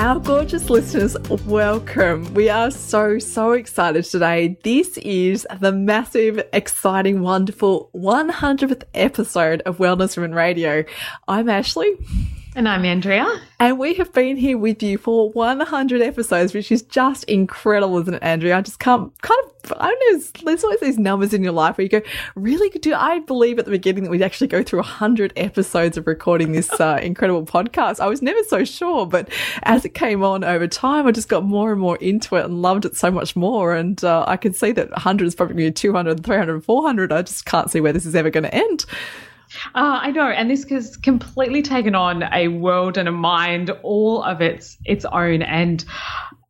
Our gorgeous listeners, welcome. We are so, so excited today. This is the massive, exciting, wonderful 100th episode of Wellness Women Radio. I'm Ashley. And I'm Andrea. And we have been here with you for 100 episodes, which is just incredible, isn't it, Andrea? I just can't kind of, I don't know, there's always these numbers in your life where you go, really? Do I believe at the beginning that we'd actually go through 100 episodes of recording this uh, incredible podcast? I was never so sure, but as it came on over time, I just got more and more into it and loved it so much more. And uh, I can see that 100 is probably 200, 300, 400. I just can't see where this is ever going to end. Uh, I know, and this has completely taken on a world and a mind all of its its own. And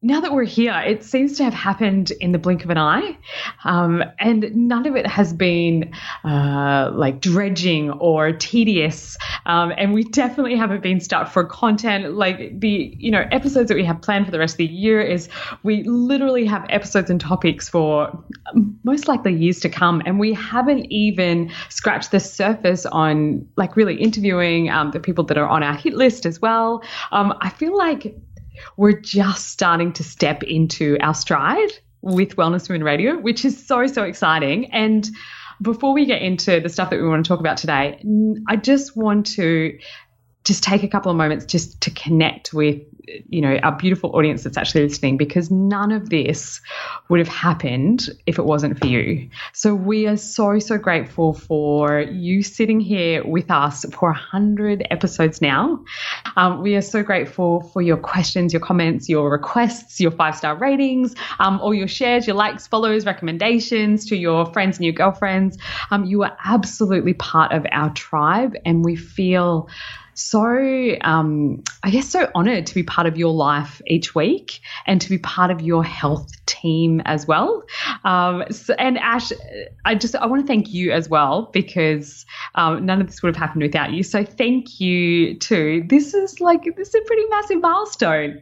now that we're here, it seems to have happened in the blink of an eye. Um, and none of it has been uh, like dredging or tedious. Um, and we definitely haven't been stuck for content. Like the, you know, episodes that we have planned for the rest of the year is we literally have episodes and topics for most likely years to come. And we haven't even scratched the surface on like really interviewing um, the people that are on our hit list as well. Um, I feel like we're just starting to step into our stride with Wellness Women Radio, which is so, so exciting. And before we get into the stuff that we want to talk about today, I just want to just take a couple of moments just to connect with you know our beautiful audience that's actually listening because none of this would have happened if it wasn't for you. So we are so so grateful for you sitting here with us for 100 episodes now. Um, we are so grateful for your questions your comments your requests your five star ratings um, all your shares your likes follows recommendations to your friends and your girlfriends. Um, you are absolutely part of our tribe and we feel so, um, I guess, so honored to be part of your life each week and to be part of your health team as well. Um, so, and Ash, I just I want to thank you as well because um, none of this would have happened without you. So, thank you too. This is like this is a pretty massive milestone.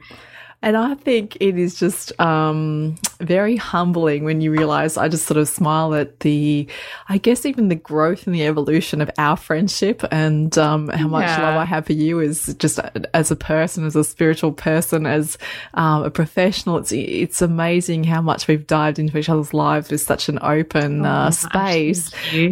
And I think it is just um, very humbling when you realize I just sort of smile at the, I guess, even the growth and the evolution of our friendship and um, how much yeah. love I have for you as just as a person, as a spiritual person, as um, a professional. It's, it's amazing how much we've dived into each other's lives with such an open oh, uh, space.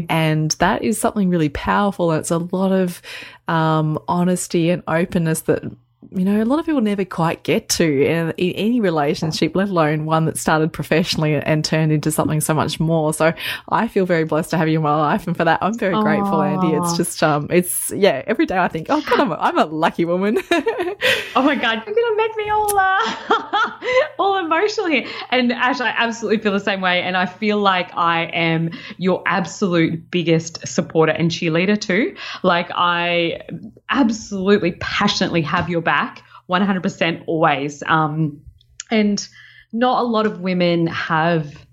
And that is something really powerful. It's a lot of um, honesty and openness that you know, a lot of people never quite get to in, in, any relationship, let alone one that started professionally and turned into something so much more. So I feel very blessed to have you in my life. And for that, I'm very Aww. grateful, Andy. It's just, um, it's, yeah, every day I think, oh God, I'm a, I'm a lucky woman. oh my God, you're going to make me all, uh, all emotional here. And Ash, I absolutely feel the same way. And I feel like I am your absolute biggest supporter and cheerleader too. Like I absolutely passionately have your back back 100% always. Um, and not a lot of women have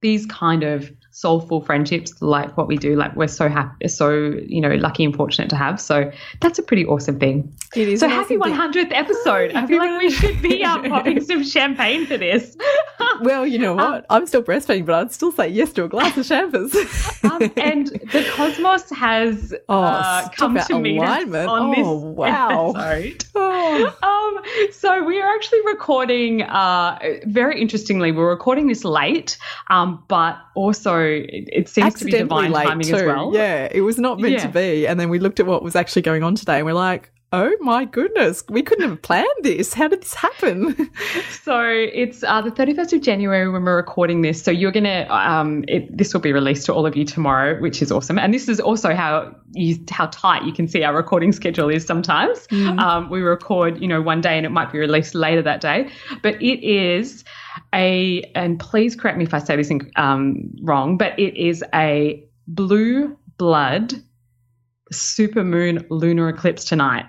these kind of soulful friendships like what we do. Like we're so happy, so you know, lucky and fortunate to have. So that's a pretty awesome thing. It is. So happy one hundredth episode. I feel like we should be um, popping some champagne for this. well, you know what? Um, I'm still breastfeeding, but I'd still say yes to a glass of champagne. um, and the cosmos has oh, uh, come to us on oh, this wow. episode. Oh. Um, so we are actually recording. Uh, very interestingly, we're recording this late, um, but also it, it seems to be divine timing too. as well. Yeah, it was not meant yeah. to be. And then we looked at what was actually going on today, and we're like, oh my goodness, we couldn't have planned this. How did this happen? so it's uh, the 31st of January when we're recording this. So you're going to, um, this will be released to all of you tomorrow, which is awesome. And this is also how you, how tight you can see our recording schedule is sometimes. Mm. Um, we record, you know, one day and it might be released later that day. But it is a, and please correct me if I say this in, um, wrong, but it is a blue blood super moon lunar eclipse tonight.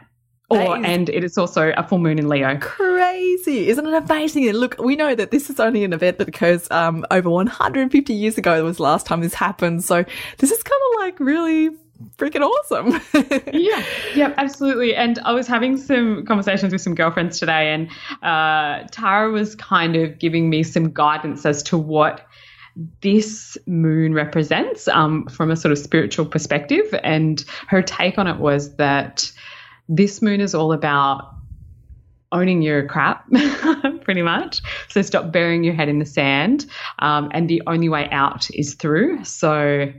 Or, and it is also a full moon in Leo. Crazy? Isn't it amazing? Look, we know that this is only an event that occurs um, over 150 years ago. That was the last time this happened. So this is kind of like really freaking awesome. yeah, yeah, absolutely. And I was having some conversations with some girlfriends today, and uh, Tara was kind of giving me some guidance as to what this moon represents um, from a sort of spiritual perspective. And her take on it was that this moon is all about owning your crap, pretty much. So stop burying your head in the sand. Um, and the only way out is through. So,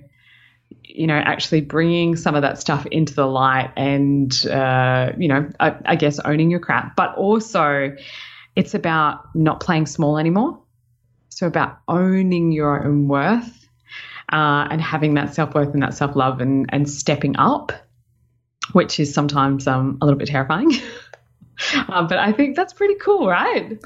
you know, actually bringing some of that stuff into the light and, uh, you know, I, I guess owning your crap. But also, it's about not playing small anymore. So, about owning your own worth uh, and having that self worth and that self love and, and stepping up, which is sometimes um, a little bit terrifying. uh, but I think that's pretty cool, right?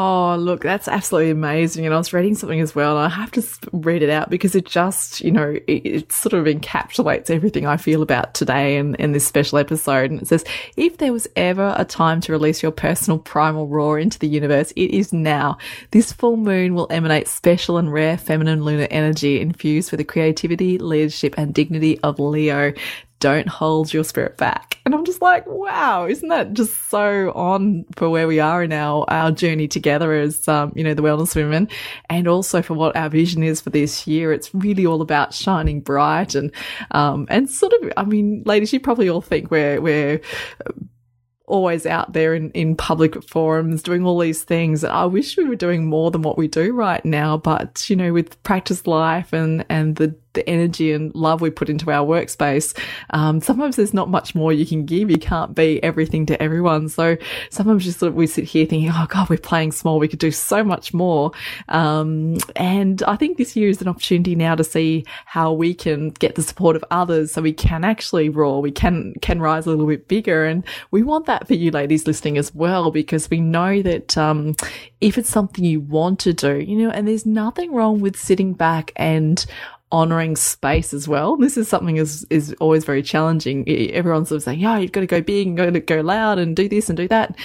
Oh, look, that's absolutely amazing. And I was reading something as well, and I have to read it out because it just, you know, it, it, sort of encapsulates everything I feel about today and, in this special episode. And it says, if there was ever a time to release your personal primal roar into the universe, it is now. This full moon will emanate special and rare feminine lunar energy infused with the creativity, leadership, and dignity of Leo don't hold your spirit back. And I'm just like, wow, isn't that just so on for where we are in our, our journey together as, um, you know, the wellness women and also for what our vision is for this year. It's really all about shining bright and, um, and sort of, I mean, ladies, you probably all think we're, we're, always out there in, in public forums doing all these things. I wish we were doing more than what we do right now, but you know, with practice life and, and the the energy and love we put into our workspace, um, sometimes there's not much more you can give. You can't be everything to everyone. So sometimes just sort of we sit here thinking, oh God, we're playing small. We could do so much more. Um, and I think this year is an opportunity now to see how we can get the support of others so we can actually roar. We can, can rise a little bit bigger. And we want that for you ladies listening as well, because we know that, um, if it's something you want to do, you know, and there's nothing wrong with sitting back and honoring space as well. This is something is is always very challenging. Everyone's sort of saying, "Yeah, you've got to go big and go go loud and do this and do that."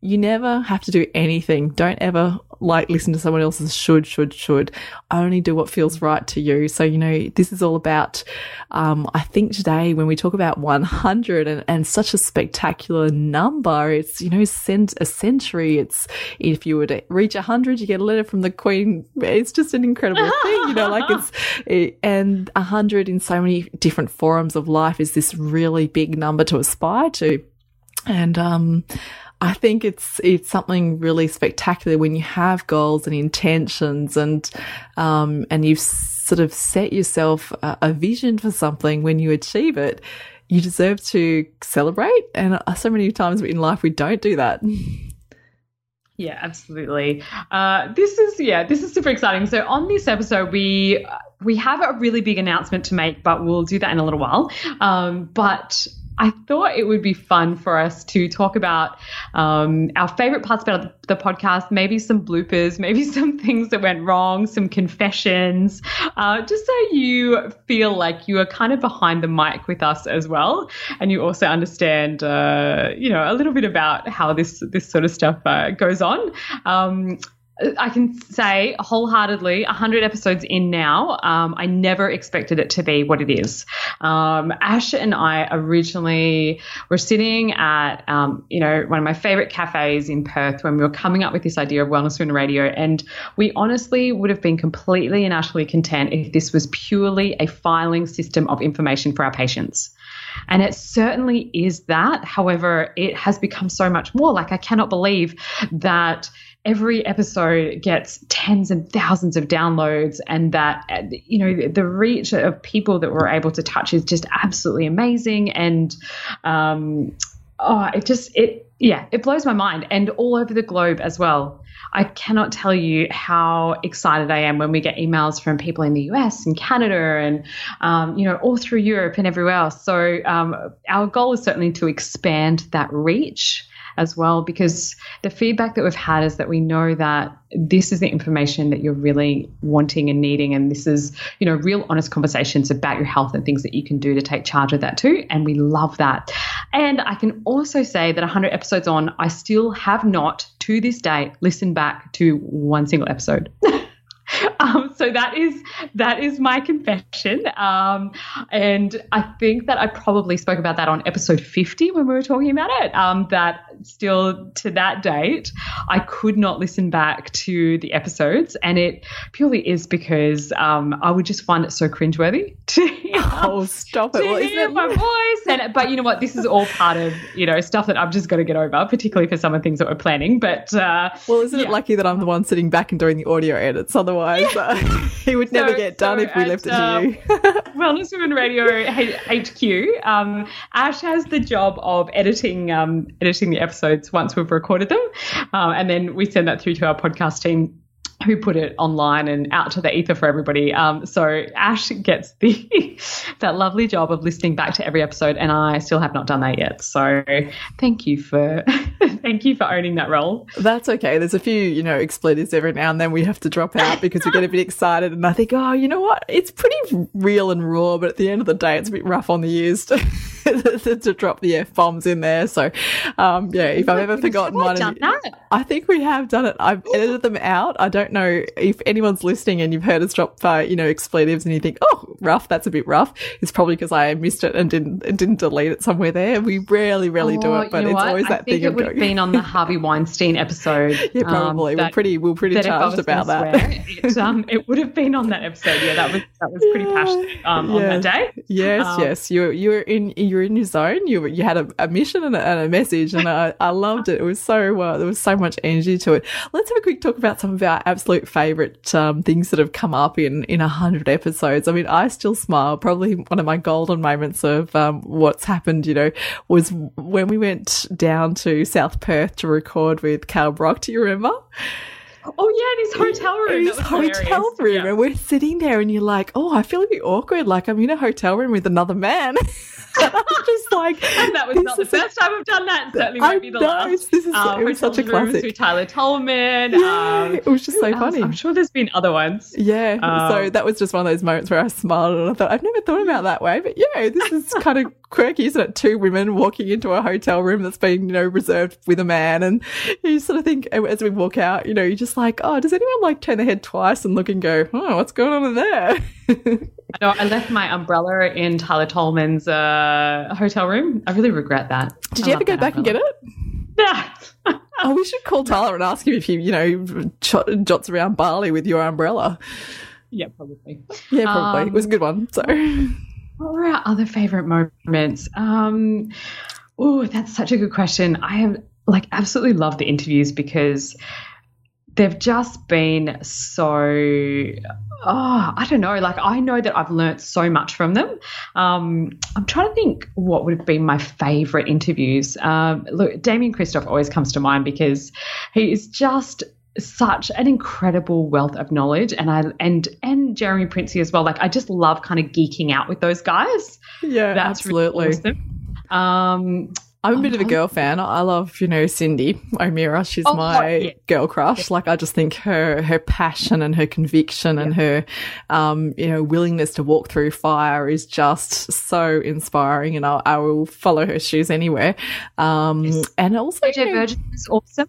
You never have to do anything. Don't ever like listen to someone else's should, should, should. I Only do what feels right to you. So, you know, this is all about, um, I think today when we talk about 100 and, and such a spectacular number, it's, you know, sent a century. It's, if you were to reach 100, you get a letter from the Queen. It's just an incredible thing, you know, like it's, it, and 100 in so many different forums of life is this really big number to aspire to. And, um, I think it's it's something really spectacular when you have goals and intentions and um, and you've sort of set yourself a, a, vision for something. When you achieve it, you deserve to celebrate. And uh, so many times in life we don't do that. Yeah, absolutely. Uh, this is yeah, this is super exciting. So on this episode, we we have a really big announcement to make, but we'll do that in a little while. Um, but I thought it would be fun for us to talk about um, our favorite parts about the podcast, maybe some bloopers, maybe some things that went wrong, some confessions, uh, just so you feel like you are kind of behind the mic with us as well, and you also understand, uh, you know, a little bit about how this this sort of stuff uh, goes on. Um, I can say wholeheartedly, 100 episodes in now, um, I never expected it to be what it is. Um, Ash and I originally were sitting at, um, you know, one of my favorite cafes in Perth when we were coming up with this idea of Wellness Women Radio. And we honestly would have been completely and utterly content if this was purely a filing system of information for our patients. And it certainly is that. However, it has become so much more. Like, I cannot believe that every episode gets tens and thousands of downloads and that you know the reach of people that we're able to touch is just absolutely amazing. And um, oh it just it yeah it blows my mind and all over the globe as well. I cannot tell you how excited I am when we get emails from people in the US and Canada and, um, you know, all through Europe and everywhere else. So, um, our goal is certainly to expand that reach as well because the feedback that we've had is that we know that this is the information that you're really wanting and needing and this is you know real honest conversations about your health and things that you can do to take charge of that too and we love that and i can also say that 100 episodes on i still have not to this day listened back to one single episode Um, so that is that is my confession, um, and I think that I probably spoke about that on episode fifty when we were talking about it. Um, that still to that date, I could not listen back to the episodes, and it purely is because um, I would just find it so cringeworthy to hear, Oh, stop it! to hear my voice. And but you know what? This is all part of you know stuff that I've just got to get over, particularly for some of the things that we're planning. But uh, Well, isn't it lucky that I'm the one sitting back and doing the audio edits? Otherwise, uh, he would never So- get done so if we at, left it uh, to you. Wellness Women Radio H- HQ. Um, Ash has the job of editing um, editing the episodes once we've recorded them, um, and then we send that through to our podcast team. Who put it online and out to the ether for everybody? Um, so Ash gets the that lovely job of listening back to every episode, and I still have not done that yet. So thank you for thank you for owning that role. That's okay. There's a few, you know, expletives every now and then we have to drop out because we get a bit excited and I think, oh, you know what? It's pretty real and raw, but at the end of the day, it's a bit rough on the ears to, to drop the F bombs in there. So, um, yeah, if I've ever forgotten one, of, that? I think we have done it. I've edited them out. I don't know if anyone's listening and you've heard us drop, uh, you know, expletives and you think, oh, rough, that's a bit rough. It's probably because I missed it and didn't, and didn't delete it somewhere there. We rarely, rarely do Oh, it, but it's what? always I that thing it of would have been on the Harvey Weinstein episode. Yeah, um, probably. we're pretty, we're pretty that charged about that. swear, it, um, it would have been on that episode. Yeah, that was that was pretty Yeah. passionate um, on Yeah. that day. Yes, Um, yes. You you were in you were in your zone. You you had a, a mission and a, and a message, and I, I loved it. It was so uh, there was so much energy to it. Let's have a quick talk about some of our absolute favorite um, things that have come up in in a hundred episodes. I mean, I still smile. Probably one of my golden moments of um, what's happened. You know, was when we went down to South Perth to record with Kale Brock. Do you remember? Oh yeah, in his hotel room. in his hotel room, Yeah. and we're sitting there, and you're like, "Oh, I feel a bit awkward. Like I'm in a hotel room with another man." I'm just like, And that was not the is a- first time I've done that. Certainly I won't be the know, last. this is- Um, it was such a classic. With Tyler Tolman. Yeah, um, it was just so else? funny. I'm sure there's been other ones. Yeah, so Um, that was just one of those moments where I smiled and I thought, I've never thought about that way, but yeah, this is kind of quirky, isn't it? Two women walking into a hotel room that's been, you know, reserved with a man, and you sort of think as we walk out, you know, you're just like, oh, does anyone like turn their head twice and look and go, oh, what's going on in there? I know I left my umbrella in Tyler Tolman's uh, hotel room. I really regret that. Did I you ever go back and get it? Yeah. Oh, we should call Tyler and ask him if he, you know, jot, jots around Bali with your umbrella. yeah, probably. Yeah, probably. Um, it was a good one. So, What were our other favorite moments? Um, oh, that's such a good question. I have like absolutely loved the interviews because they've just been so. Oh, I don't know. Like I know that I've learnt so much from them. Um, I'm trying to think what would have been my favorite interviews. Um, look, Damian Kristof always comes to mind because he is just such an incredible wealth of knowledge and I and and Jeremy Princey as well. Like I just love kind of geeking out with those guys. yeah, That's absolutely. really awesome. Um I'm a bit of a girl fan. I love, you know, Cyndi O'Meara. She's Oh, my yeah. girl crush. Like, I just think her her passion and her conviction and her, um, you know, willingness to walk through fire is just so inspiring. And I, I will follow her shoes anywhere. Um, and also, you know, Virgin is awesome.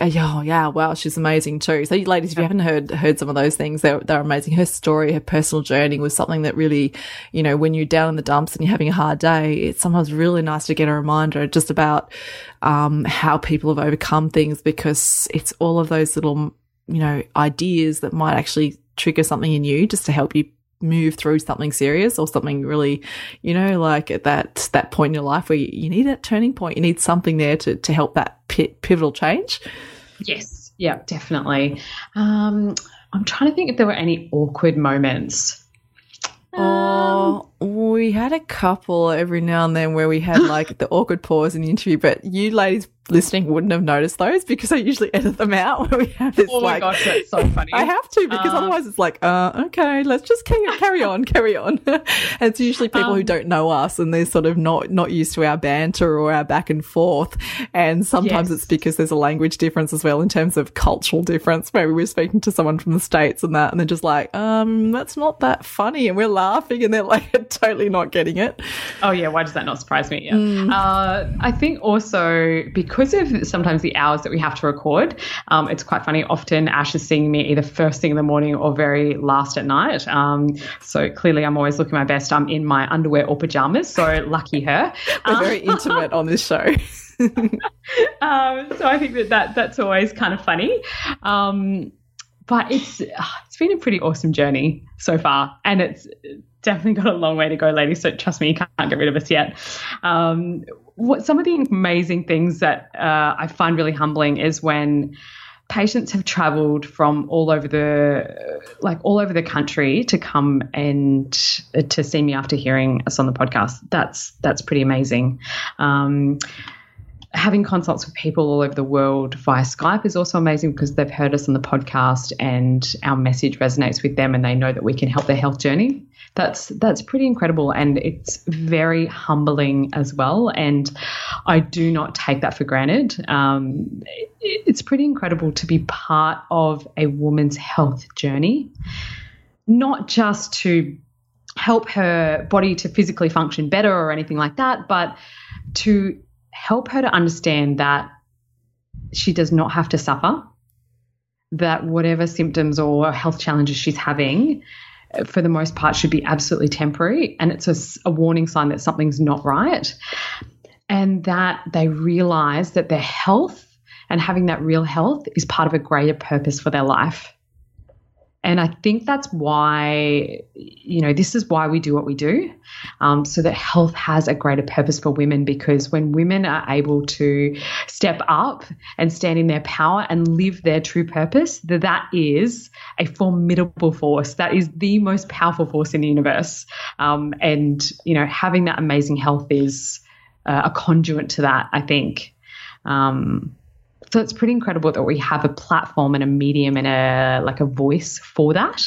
Oh, yeah, wow, she's amazing too. So, ladies, if you haven't heard heard some of those things, they're they're amazing. Her story, her personal journey was something that really, you know, when you're down in the dumps and you're having a hard day, it's sometimes really nice to get a reminder just about um, how people have overcome things because it's all of those little, you know, ideas that might actually trigger something in you just to help you move through something serious or something really, you know, like at that that point in your life where you, you need that turning point. You need something there to to help that pi- pivotal change. Yes. Yeah, definitely. Um I'm trying to think if there were any awkward moments. Um, Oh, we had a couple every now and then where we had like the awkward pause in the interview, but you ladies listening wouldn't have noticed those because I usually edit them out when we have this Oh my like gosh, that's so funny. I have to because Uh, otherwise it's like, uh, okay, let's just carry, carry on, carry on. and it's usually people who Um, don't know us and they're sort of not not used to our banter or our back and forth. And sometimes Yes. it's because there's a language difference as well in terms of cultural difference. Maybe we're speaking to someone from the states and that, and they're just like, um, that's not that funny, and we're laughing, and they're like totally not getting it. Oh yeah, why does that not surprise me? Yeah. Uh, I think also because of sometimes the hours that we have to record, um, it's quite funny. Often Ash is seeing me either first thing in the morning or very last at night. Um, so clearly, I'm always looking my best. I'm in my underwear or pajamas. So lucky her. We're very intimate on this show. um, so I think that, that that's always kind of funny. Um, but it's it's been a pretty awesome journey so far, and it's definitely got a long way to go, ladies. So trust me, you can't get rid of us yet. Um, what some of the amazing things that uh, I find really humbling is when patients have travelled from all over the like all over the country to come and uh, to see me after hearing us on the podcast. That's that's pretty amazing. Um, having consults with people all over the world via Skype is also amazing because they've heard us on the podcast and our message resonates with them and they know that we can help their health journey. That's that's pretty incredible and it's very humbling as well. And I do not take that for granted. Um, it- it's pretty incredible to be part of a woman's health journey, not just to help her body to physically function better or anything like that, but to help her to understand that she does not have to suffer, that whatever symptoms or health challenges she's having, for the most part, should be absolutely temporary. And it's a warning sign that something's not right. And that they realize that their health and having that real health is part of a greater purpose for their life. And I think that's why, you know, this is why we do what we do, um, so that health has a greater purpose for women. Because when women are able to step up and stand in their power and live their true purpose, that that is a formidable force. That is the most powerful force in the universe. Um, and you know, having that amazing health is uh, a conduit to that. I think. Um, so it's pretty incredible that we have a platform and a medium and a like a voice for that.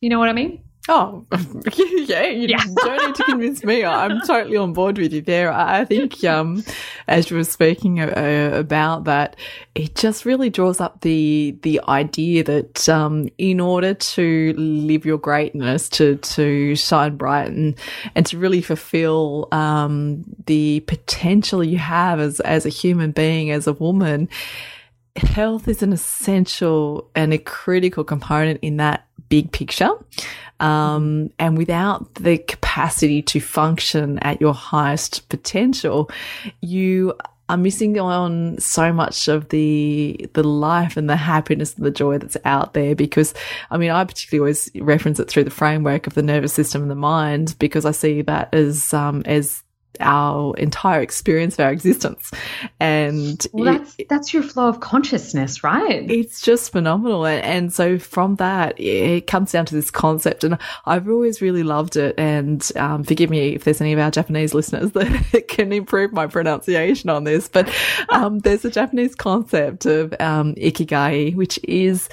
You know what I mean? Oh, yeah, you Yeah. don't need to convince me. I'm totally on board with you there. I think, um, as you were speaking uh, about that, it just really draws up the, the idea that, um, in order to live your greatness, to, to shine bright and, and to really fulfill, um, the potential you have as, as a human being, as a woman, health is an essential and a critical component in that big picture. Um, and without the capacity to function at your highest potential, you are missing on so much of the the life and the happiness and the joy that's out there because I mean I particularly always reference it through the framework of the nervous system and the mind because I see that as um as our entire experience of our existence and Well, it- that's that's your flow of consciousness, right? it's just phenomenal. And, and so from that, it comes down to this concept. And I've always really loved it. And um, forgive me if there's any of our Japanese listeners that can improve my pronunciation on this. But um, there's a Japanese concept of um, ikigai, which is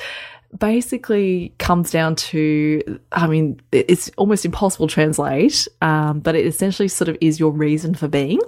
basically comes down to, I mean, it's almost impossible to translate, um, but it essentially sort of is your reason for being.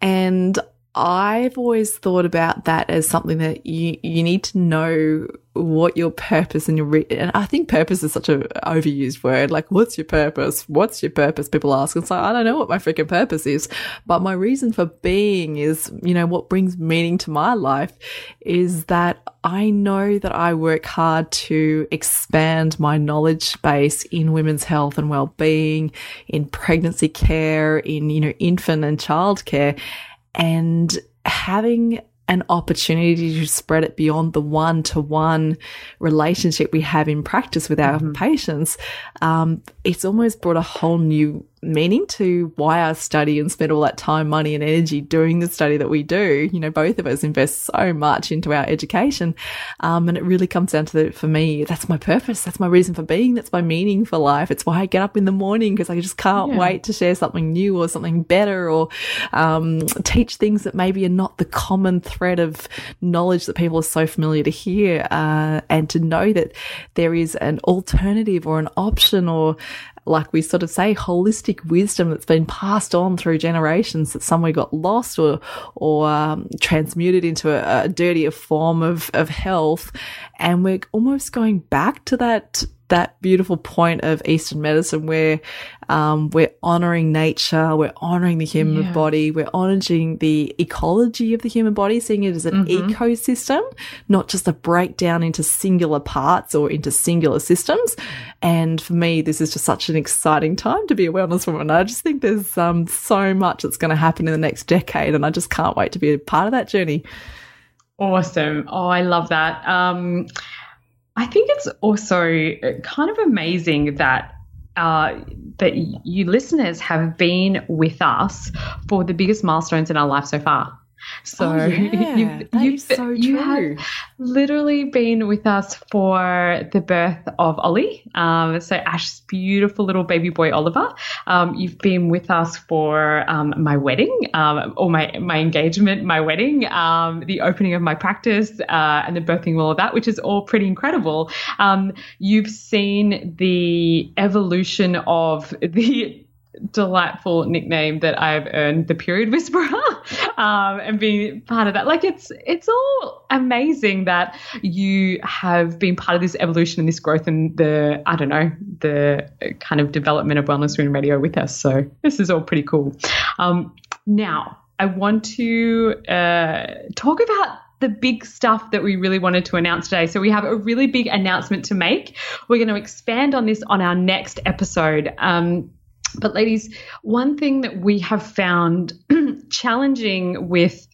And I've always thought about that as something that you you need to know what your purpose and your re- and I think purpose is such a overused word. Like, what's your purpose? What's your purpose? People ask. It's like I don't know what my freaking purpose is, but my reason for being is you know what brings meaning to my life is that I know that I work hard to expand my knowledge base in women's health and well-being, in pregnancy care, in you know infant and child care and having an opportunity to spread it beyond the one to one relationship we have in practice with our patients, um, it's almost brought a whole new meaning to why I study and spend all that time, money, and energy doing the study that we do. You know, both of us invest so much into our education. Um, and it really comes down to the, for me, that's my purpose. That's my reason for being. That's my meaning for life. It's why I get up in the morning because I just can't yeah. wait to share something new or something better or, um, teach things that maybe are not the common thread of knowledge that people are so familiar to hear. Uh, and to know that there is an alternative or an option or like we sort of say, holistic wisdom that's been passed on through generations that somewhere got lost or or um, transmuted into a, a dirtier form of of health, and we're almost going back to that that beautiful point of Eastern medicine where um, we're honoring nature, we're honoring the human yeah. body, we're honoring the ecology of the human body, seeing it as an mm-hmm. ecosystem, not just a breakdown into singular parts or into singular systems. And for me, this is just such an exciting time to be a wellness woman. I just think there's um, so much that's going to happen in the next decade, and I just can't wait to be a part of that journey. Awesome. Oh, I love that. Um, I think it's also kind of amazing that uh, that you listeners have been with us for the biggest milestones in our life so far. So oh, yeah. you've, you've, so you have literally been with us for the birth of Ollie. Um, so Ash's beautiful little baby boy Oliver. Um, you've been with us for um, my wedding, um, or my my engagement, my wedding, um, the opening of my practice, uh, and the birthing of all of that, which is all pretty incredible. Um, you've seen the evolution of the delightful nickname that I've earned, the period whisperer, um, and being part of that. Like it's it's all amazing that you have been part of this evolution and this growth and the I don't know the kind of development of Wellness Women Radio with us. So this is all pretty cool. Um, now I want to uh, talk about the big stuff that we really wanted to announce today. So we have a really big announcement to make. We're going to expand on this on our next episode. Um, but, ladies, one thing that we have found challenging with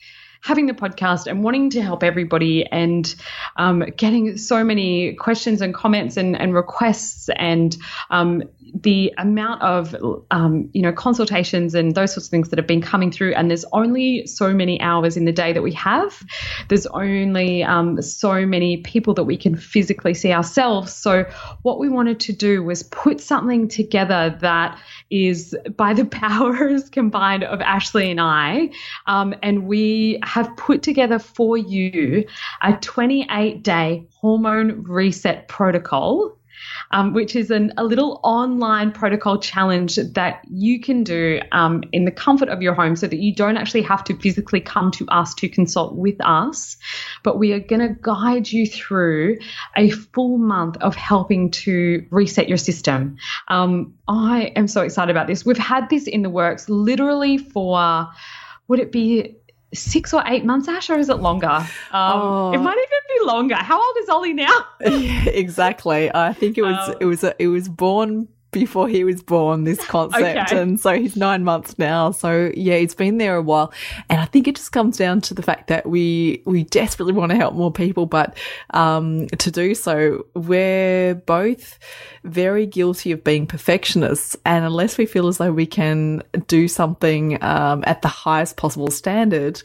having the podcast and wanting to help everybody and um, getting so many questions and comments and, and requests and um, the amount of um, you know consultations and those sorts of things that have been coming through and there's only so many hours in the day that we have. There's only um, so many people that we can physically see ourselves. So what we wanted to do was put something together that is by the powers combined of ashley and i. Um, and we have put together for you a 28 day hormone reset protocol um, which is an, a little online protocol challenge that you can do um, in the comfort of your home so that you don't actually have to physically come to us to consult with us. But we are going to guide you through a full month of helping to reset your system. Um, I am so excited about this. We've had this in the works literally for, would it be six or eight months, Ash, or is it longer? Um, oh. It might even longer. How old is Ollie now? yeah, exactly. I think it was um, it was a, it was born before he was born, this concept. Okay. And so he's nine months now. So yeah, it's been there a while. And I think it just comes down to the fact that we, we desperately want to help more people, but, um, to do so, we're both very guilty of being perfectionists. And unless we feel as though we can do something, um, at the highest possible standard,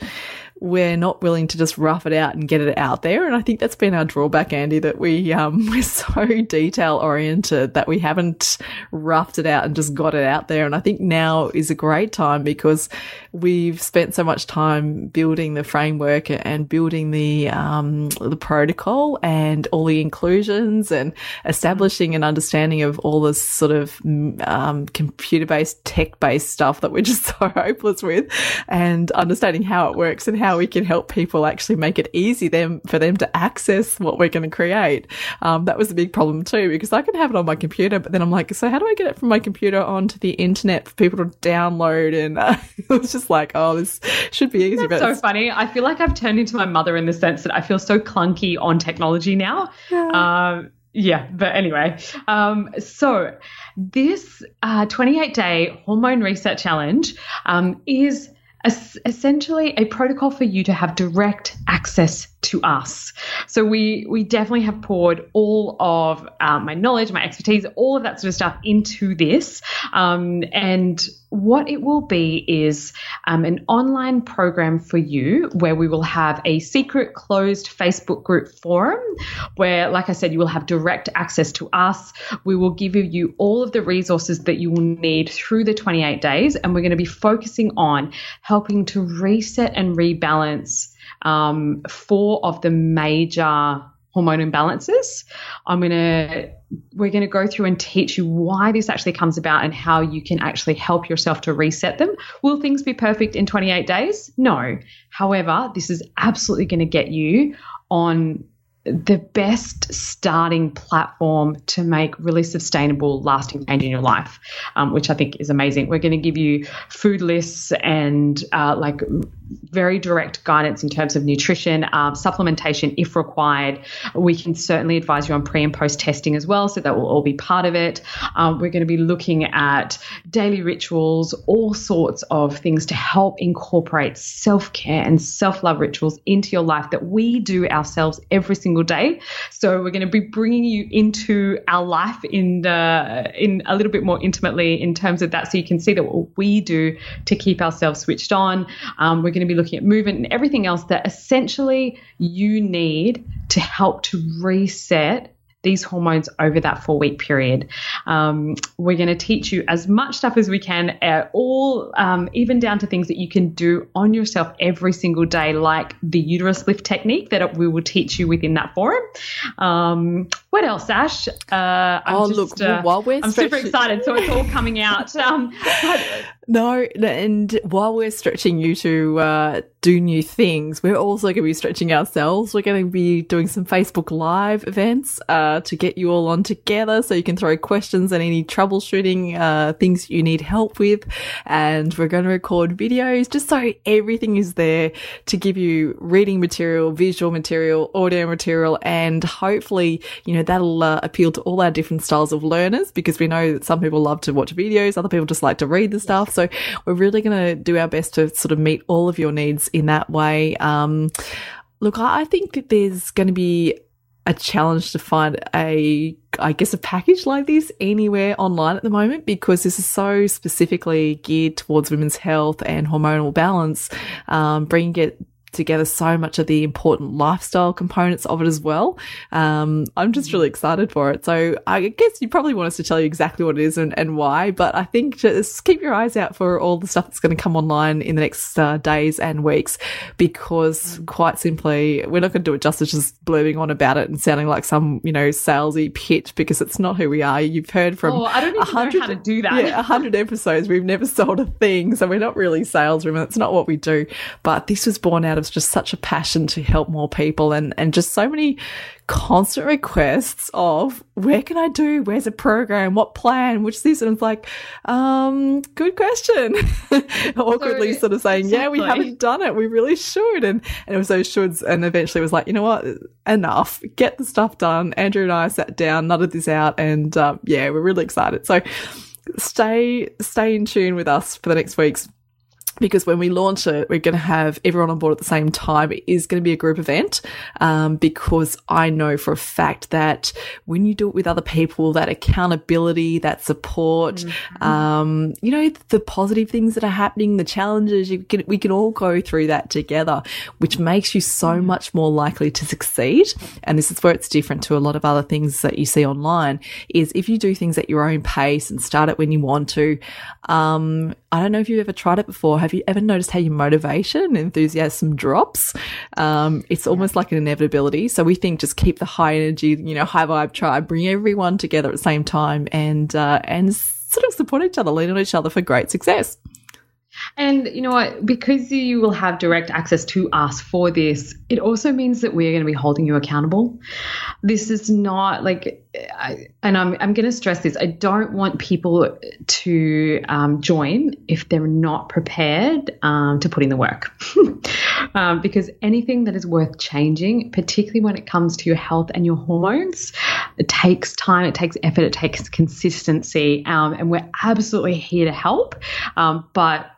we're not willing to just rough it out and get it out there. And I think that's been our drawback, Andy, that we, um, we're so detail oriented that we haven't roughed it out and just got it out there. And I think now is a great time because we've spent so much time building the framework and building the, um, the protocol and all the inclusions and establishing an understanding of all this sort of, um, computer based, tech based stuff that we're just so hopeless with and understanding how it works and how how we can help people actually make it easy them for them to access what we're going to create. Um, that was a big problem too because I can have it on my computer, but then I'm like, so how do I get it from my computer onto the internet for people to download? And uh, it was just like, oh, this should be easy. That's so funny. I feel like I've turned into my mother in the sense that I feel so clunky on technology now. Yeah. Um, yeah, but anyway, um, so this uh, 28 day hormone reset challenge um, is essentially a protocol for you to have direct access to us. So we we definitely have poured all of uh, my knowledge, my expertise, all of that sort of stuff into this. Um, and what it will be is um, an online program for you where we will have a secret closed Facebook group forum where, like I said, you will have direct access to us. We will give you all of the resources that you will need through the 28 days, and we're going to be focusing on helping to reset and rebalance um, four of the major hormone imbalances. I'm going to we're going to go through and teach you why this actually comes about and how you can actually help yourself to reset them. Will things be perfect in 28 days? No. However, this is absolutely going to get you on the best starting platform to make really sustainable, lasting change in your life, um, which I think is amazing. We're going to give you food lists and uh, like very direct guidance in terms of nutrition, um, supplementation if required. We can certainly advise you on pre and post testing as well, so that will all be part of it. Um, we're going to be looking at daily rituals, all sorts of things to help incorporate self care and self love rituals into your life that we do ourselves every single day. So we're going to be bringing you into our life in the in a little bit more intimately in terms of that, so you can see that what we do to keep ourselves switched on. Um, we're going to be looking at movement and everything else that essentially you need to help to reset these hormones over that four week period. Um, we're going to teach you as much stuff as we can, uh, all um, even down to things that you can do on yourself every single day, like the uterus lift technique that we will teach you within that forum. Um, what else, Ash? Uh, I'm oh, just, look, uh, while we're I'm super excited, so it's all coming out. Um, but, no, and while we're stretching you to uh, do new things, we're also going to be stretching ourselves. We're going to be doing some Facebook Live events uh, to get you all on together so you can throw questions and any troubleshooting uh, things you need help with. And we're going to record videos just so everything is there to give you reading material, visual material, audio material, and hopefully, you know, that'll uh, appeal to all our different styles of learners because we know that some people love to watch videos, other people just like to read the stuff. So we're really going to do our best to sort of meet all of your needs in that way. Um, look, I think that there's going to be a challenge to find a, I guess, a package like this anywhere online at the moment because this is so specifically geared towards women's health and hormonal balance, um, bringing it together so much of the important lifestyle components of it as well. Um, I'm just really excited for it. So I guess you probably want us to tell you exactly what it is and, and why, but I think just keep your eyes out for all the stuff that's going to come online in the next uh, days and weeks because quite simply, we're not going to do it justice just blurbing on about it and sounding like some, you know, salesy pitch because it's not who we are. You've heard from oh, I don't even know how to do that. Yeah, 100 episodes. We've never sold a thing. So we're not really saleswomen. It's not what we do. But this was born out of just such a passion to help more people and, and just so many constant requests of where can I do? Where's a program? What plan? Which this? And it's like, um, good question. Awkwardly so, sort of saying, exactly. yeah, we haven't done it. We really should. And, and it was those shoulds. And eventually it was like, you know what? Enough. Get the stuff done. Andrew and I sat down, nutted this out. And, um, yeah, we're really excited. So stay, stay in tune with us for the next weeks because when we launch it, we're going to have everyone on board at the same time. It is going to be a group event um, because I know for a fact that when you do it with other people, that accountability, that support, mm-hmm. um, you know, the positive things that are happening, the challenges, you can, we can all go through that together, which makes you so mm-hmm. much more likely to succeed. And this is where it's different to a lot of other things that you see online is if you do things at your own pace and start it when you want to, um, I don't know if you've ever tried it before. Have you ever noticed how your motivation, enthusiasm drops? Um, it's almost like an inevitability. So we think just keep the high energy, you know, high vibe tribe, bring everyone together at the same time and, uh, and sort of support each other, lean on each other for great success. And you know what? Because you will have direct access to us for this, it also means that we're going to be holding you accountable. This is not like, I, and I'm, I'm going to stress this I don't want people to um, join if they're not prepared um, to put in the work. um, because anything that is worth changing, particularly when it comes to your health and your hormones, it takes time, it takes effort, it takes consistency. Um, and we're absolutely here to help. Um, but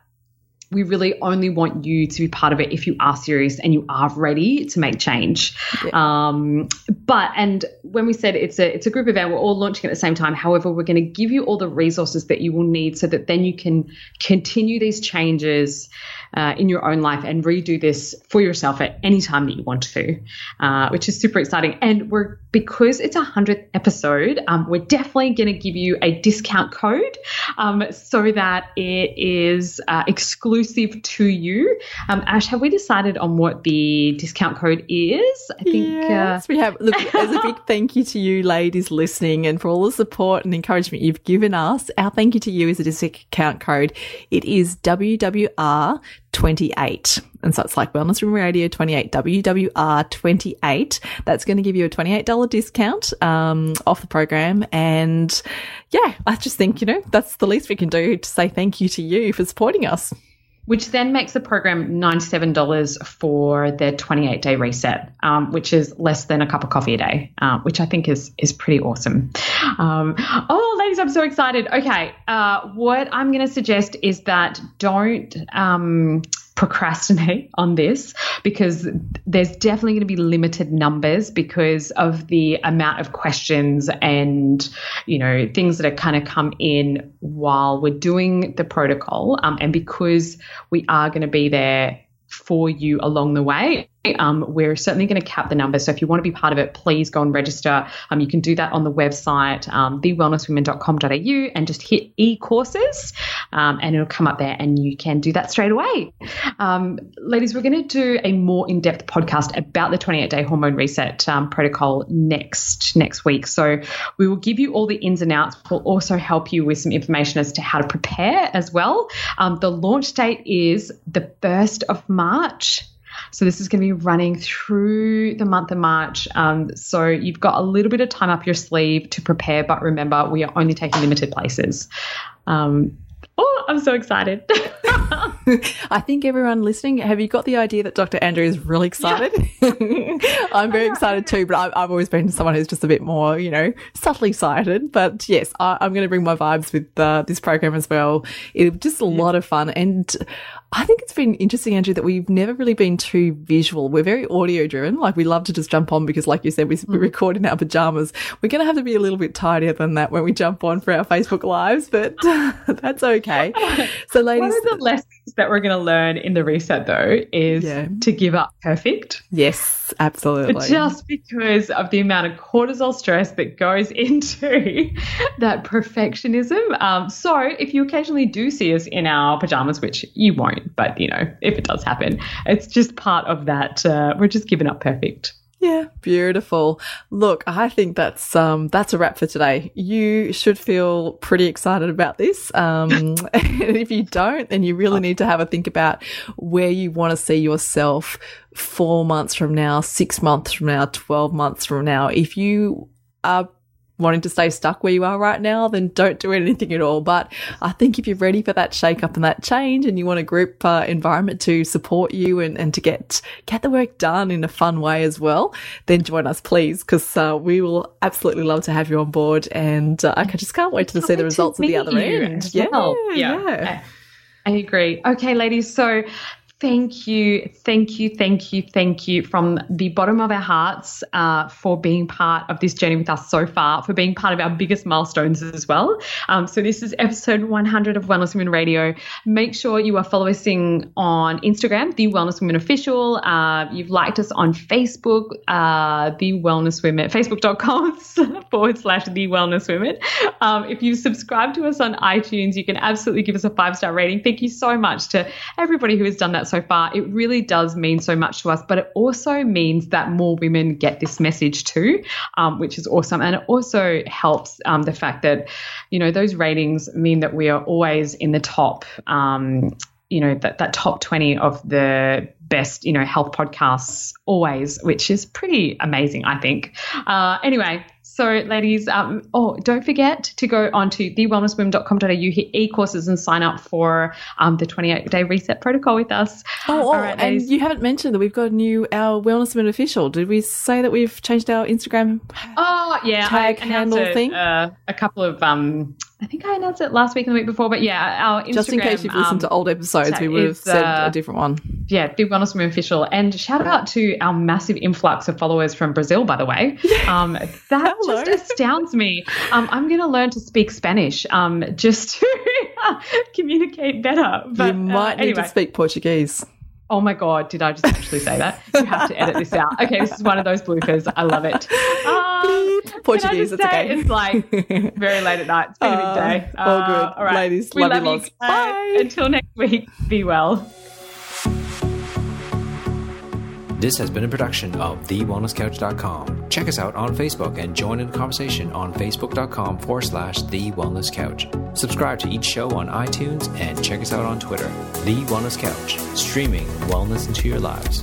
we really only want you to be part of it if you are serious and you are ready to make change. Yeah. Um, but and when we said it's a it's a group event, we're all launching at the same time. However, we're going to give you all the resources that you will need so that then you can continue these changes uh, in your own life and redo this for yourself at any time that you want to, uh, which is super exciting. And we're because it's a hundredth episode, um, we're definitely going to give you a discount code um, so that it is uh, exclusive to you. Um, Ash, have we decided on what the discount code is? I think uh, yes, we have. Look, as a big thank you to you, ladies, listening, and for all the support and encouragement you've given us. Our thank you to you is a discount code. It is WWR 28. And so it's like Wellness Women Radio 28, WWR 28. That's going to give you a $28 discount um, off the program. And yeah, I just think, you know, that's the least we can do to say thank you to you for supporting us which then makes the program $97 for the 28 day reset, um, which is less than a cup of coffee a day, uh, which I think is, is pretty awesome. Um, oh, I'm so excited. Okay. Uh, what I'm going to suggest is that don't, um, procrastinate on this because there's definitely going to be limited numbers because of the amount of questions and you know things that are kind of come in while we're doing the protocol um, and because we are going to be there for you along the way um, we're certainly going to cap the number. So if you want to be part of it, please go and register. Um, you can do that on the website, um, thewellnesswomen.com.au, and just hit e-courses, um, and it'll come up there, and you can do that straight away. Um, ladies, we're going to do a more in-depth podcast about the 28-day hormone reset um, protocol next next week. So we will give you all the ins and outs. We'll also help you with some information as to how to prepare as well. the launch date is the first of March. So this is going to be running through the month of March. Um, so you've got a little bit of time up your sleeve to prepare, but remember, we are only taking limited places. Um, I'm so excited. I think everyone listening, have you got the idea that Dr. Andrea is really excited? Yeah. I'm very excited too, but I've, I've, always been someone who's just a bit more, you know, subtly excited. But yes, I, am going to bring my vibes with uh, this program as well. It's just a yeah. lot of fun. And I think it's been interesting, Andrea, that we've never really been too visual. We're very audio driven. Like we love to just jump on because, like you said, we, mm. we record in our pajamas. We're going to have to be a little bit tidier than that when we jump on for our Facebook lives, but that's okay. So, ladies, of the lessons that we're going to learn in the reset though is yeah. to give up perfect. Yes, absolutely. Just because of the amount of cortisol stress that goes into that perfectionism. Um, so, if you occasionally do see us in our pajamas, which you won't but you know, if it does happen, it's just part of that. Uh, we're just giving up perfect. Yeah, beautiful. Look, I think that's um that's a wrap for today. You should feel pretty excited about this. Um and if you don't, then you really need to have a think about where you want to see yourself 4 months from now, 6 months from now, 12 months from now. If you are wanting to stay stuck where you are right now, then don't do anything at all. But I think if you're ready for that shake up and that change and you want a group uh, environment to support you and, and to get, get the work done in a fun way as well, then join us, please, because uh, we will absolutely love to have you on board. And uh, I just can't wait to see the results at the other end. Yeah, well. yeah. yeah. I agree. Okay, ladies. So Thank you, thank you, thank you, thank you from the bottom of our hearts uh, for being part of this journey with us so far, for being part of our biggest milestones as well. Um, so, this is episode 100 of Wellness Women Radio. Make sure you are following us on Instagram, The Wellness Women Official. Uh, you've liked us on Facebook, uh, The Wellness Women, facebook.com forward slash The Wellness Women. Um, if you subscribe to us on iTunes, you can absolutely give us a five star rating. Thank you so much to everybody who has done that so far, it really does mean so much to us. But it also means that more women get this message too, um, which is awesome. And it also helps um, the fact that, you know, those ratings mean that we are always in the top. Um, you know that that top 20 of the best you know health podcasts always which is pretty amazing i think uh, anyway so, ladies, um, oh, don't forget to go onto thewellnesswomen.com.au, hit e-courses and sign up for um, the 28-day reset protocol with us. Oh, oh and you haven't mentioned that we've got a new, our Wellness Women official. Did we say that we've changed our Instagram Oh, yeah. Tag handle a, thing? Uh, a couple of um, I think I announced it last week and the week before, but yeah, our Instagram. Just in case you've listened um, to old episodes, we would have said uh, a different one. yeah, Big Wellness Women official. And shout out to our massive influx of followers from Brazil, by the way. Um, that just astounds me. Um, I'm going to learn to speak Spanish um, just to communicate better. But, you might uh, need to speak Portuguese. Oh my God, did I just actually say that? You have to edit this out. Okay, this is one of those bloopers. I love it. Can Portuguese, it's okay. It's like very late at night. It's been a Uh, big day. all Uh, good. All right. Ladies, we love love, you you. lots. guys. Bye. Until next week, be well. This has been a production of TheWellnessCouch.com. Check us out on Facebook and join in the conversation on Facebook.com forward slash The Wellness Couch. Subscribe to each show on iTunes and check us out on Twitter. The Wellness Couch, streaming wellness into your lives.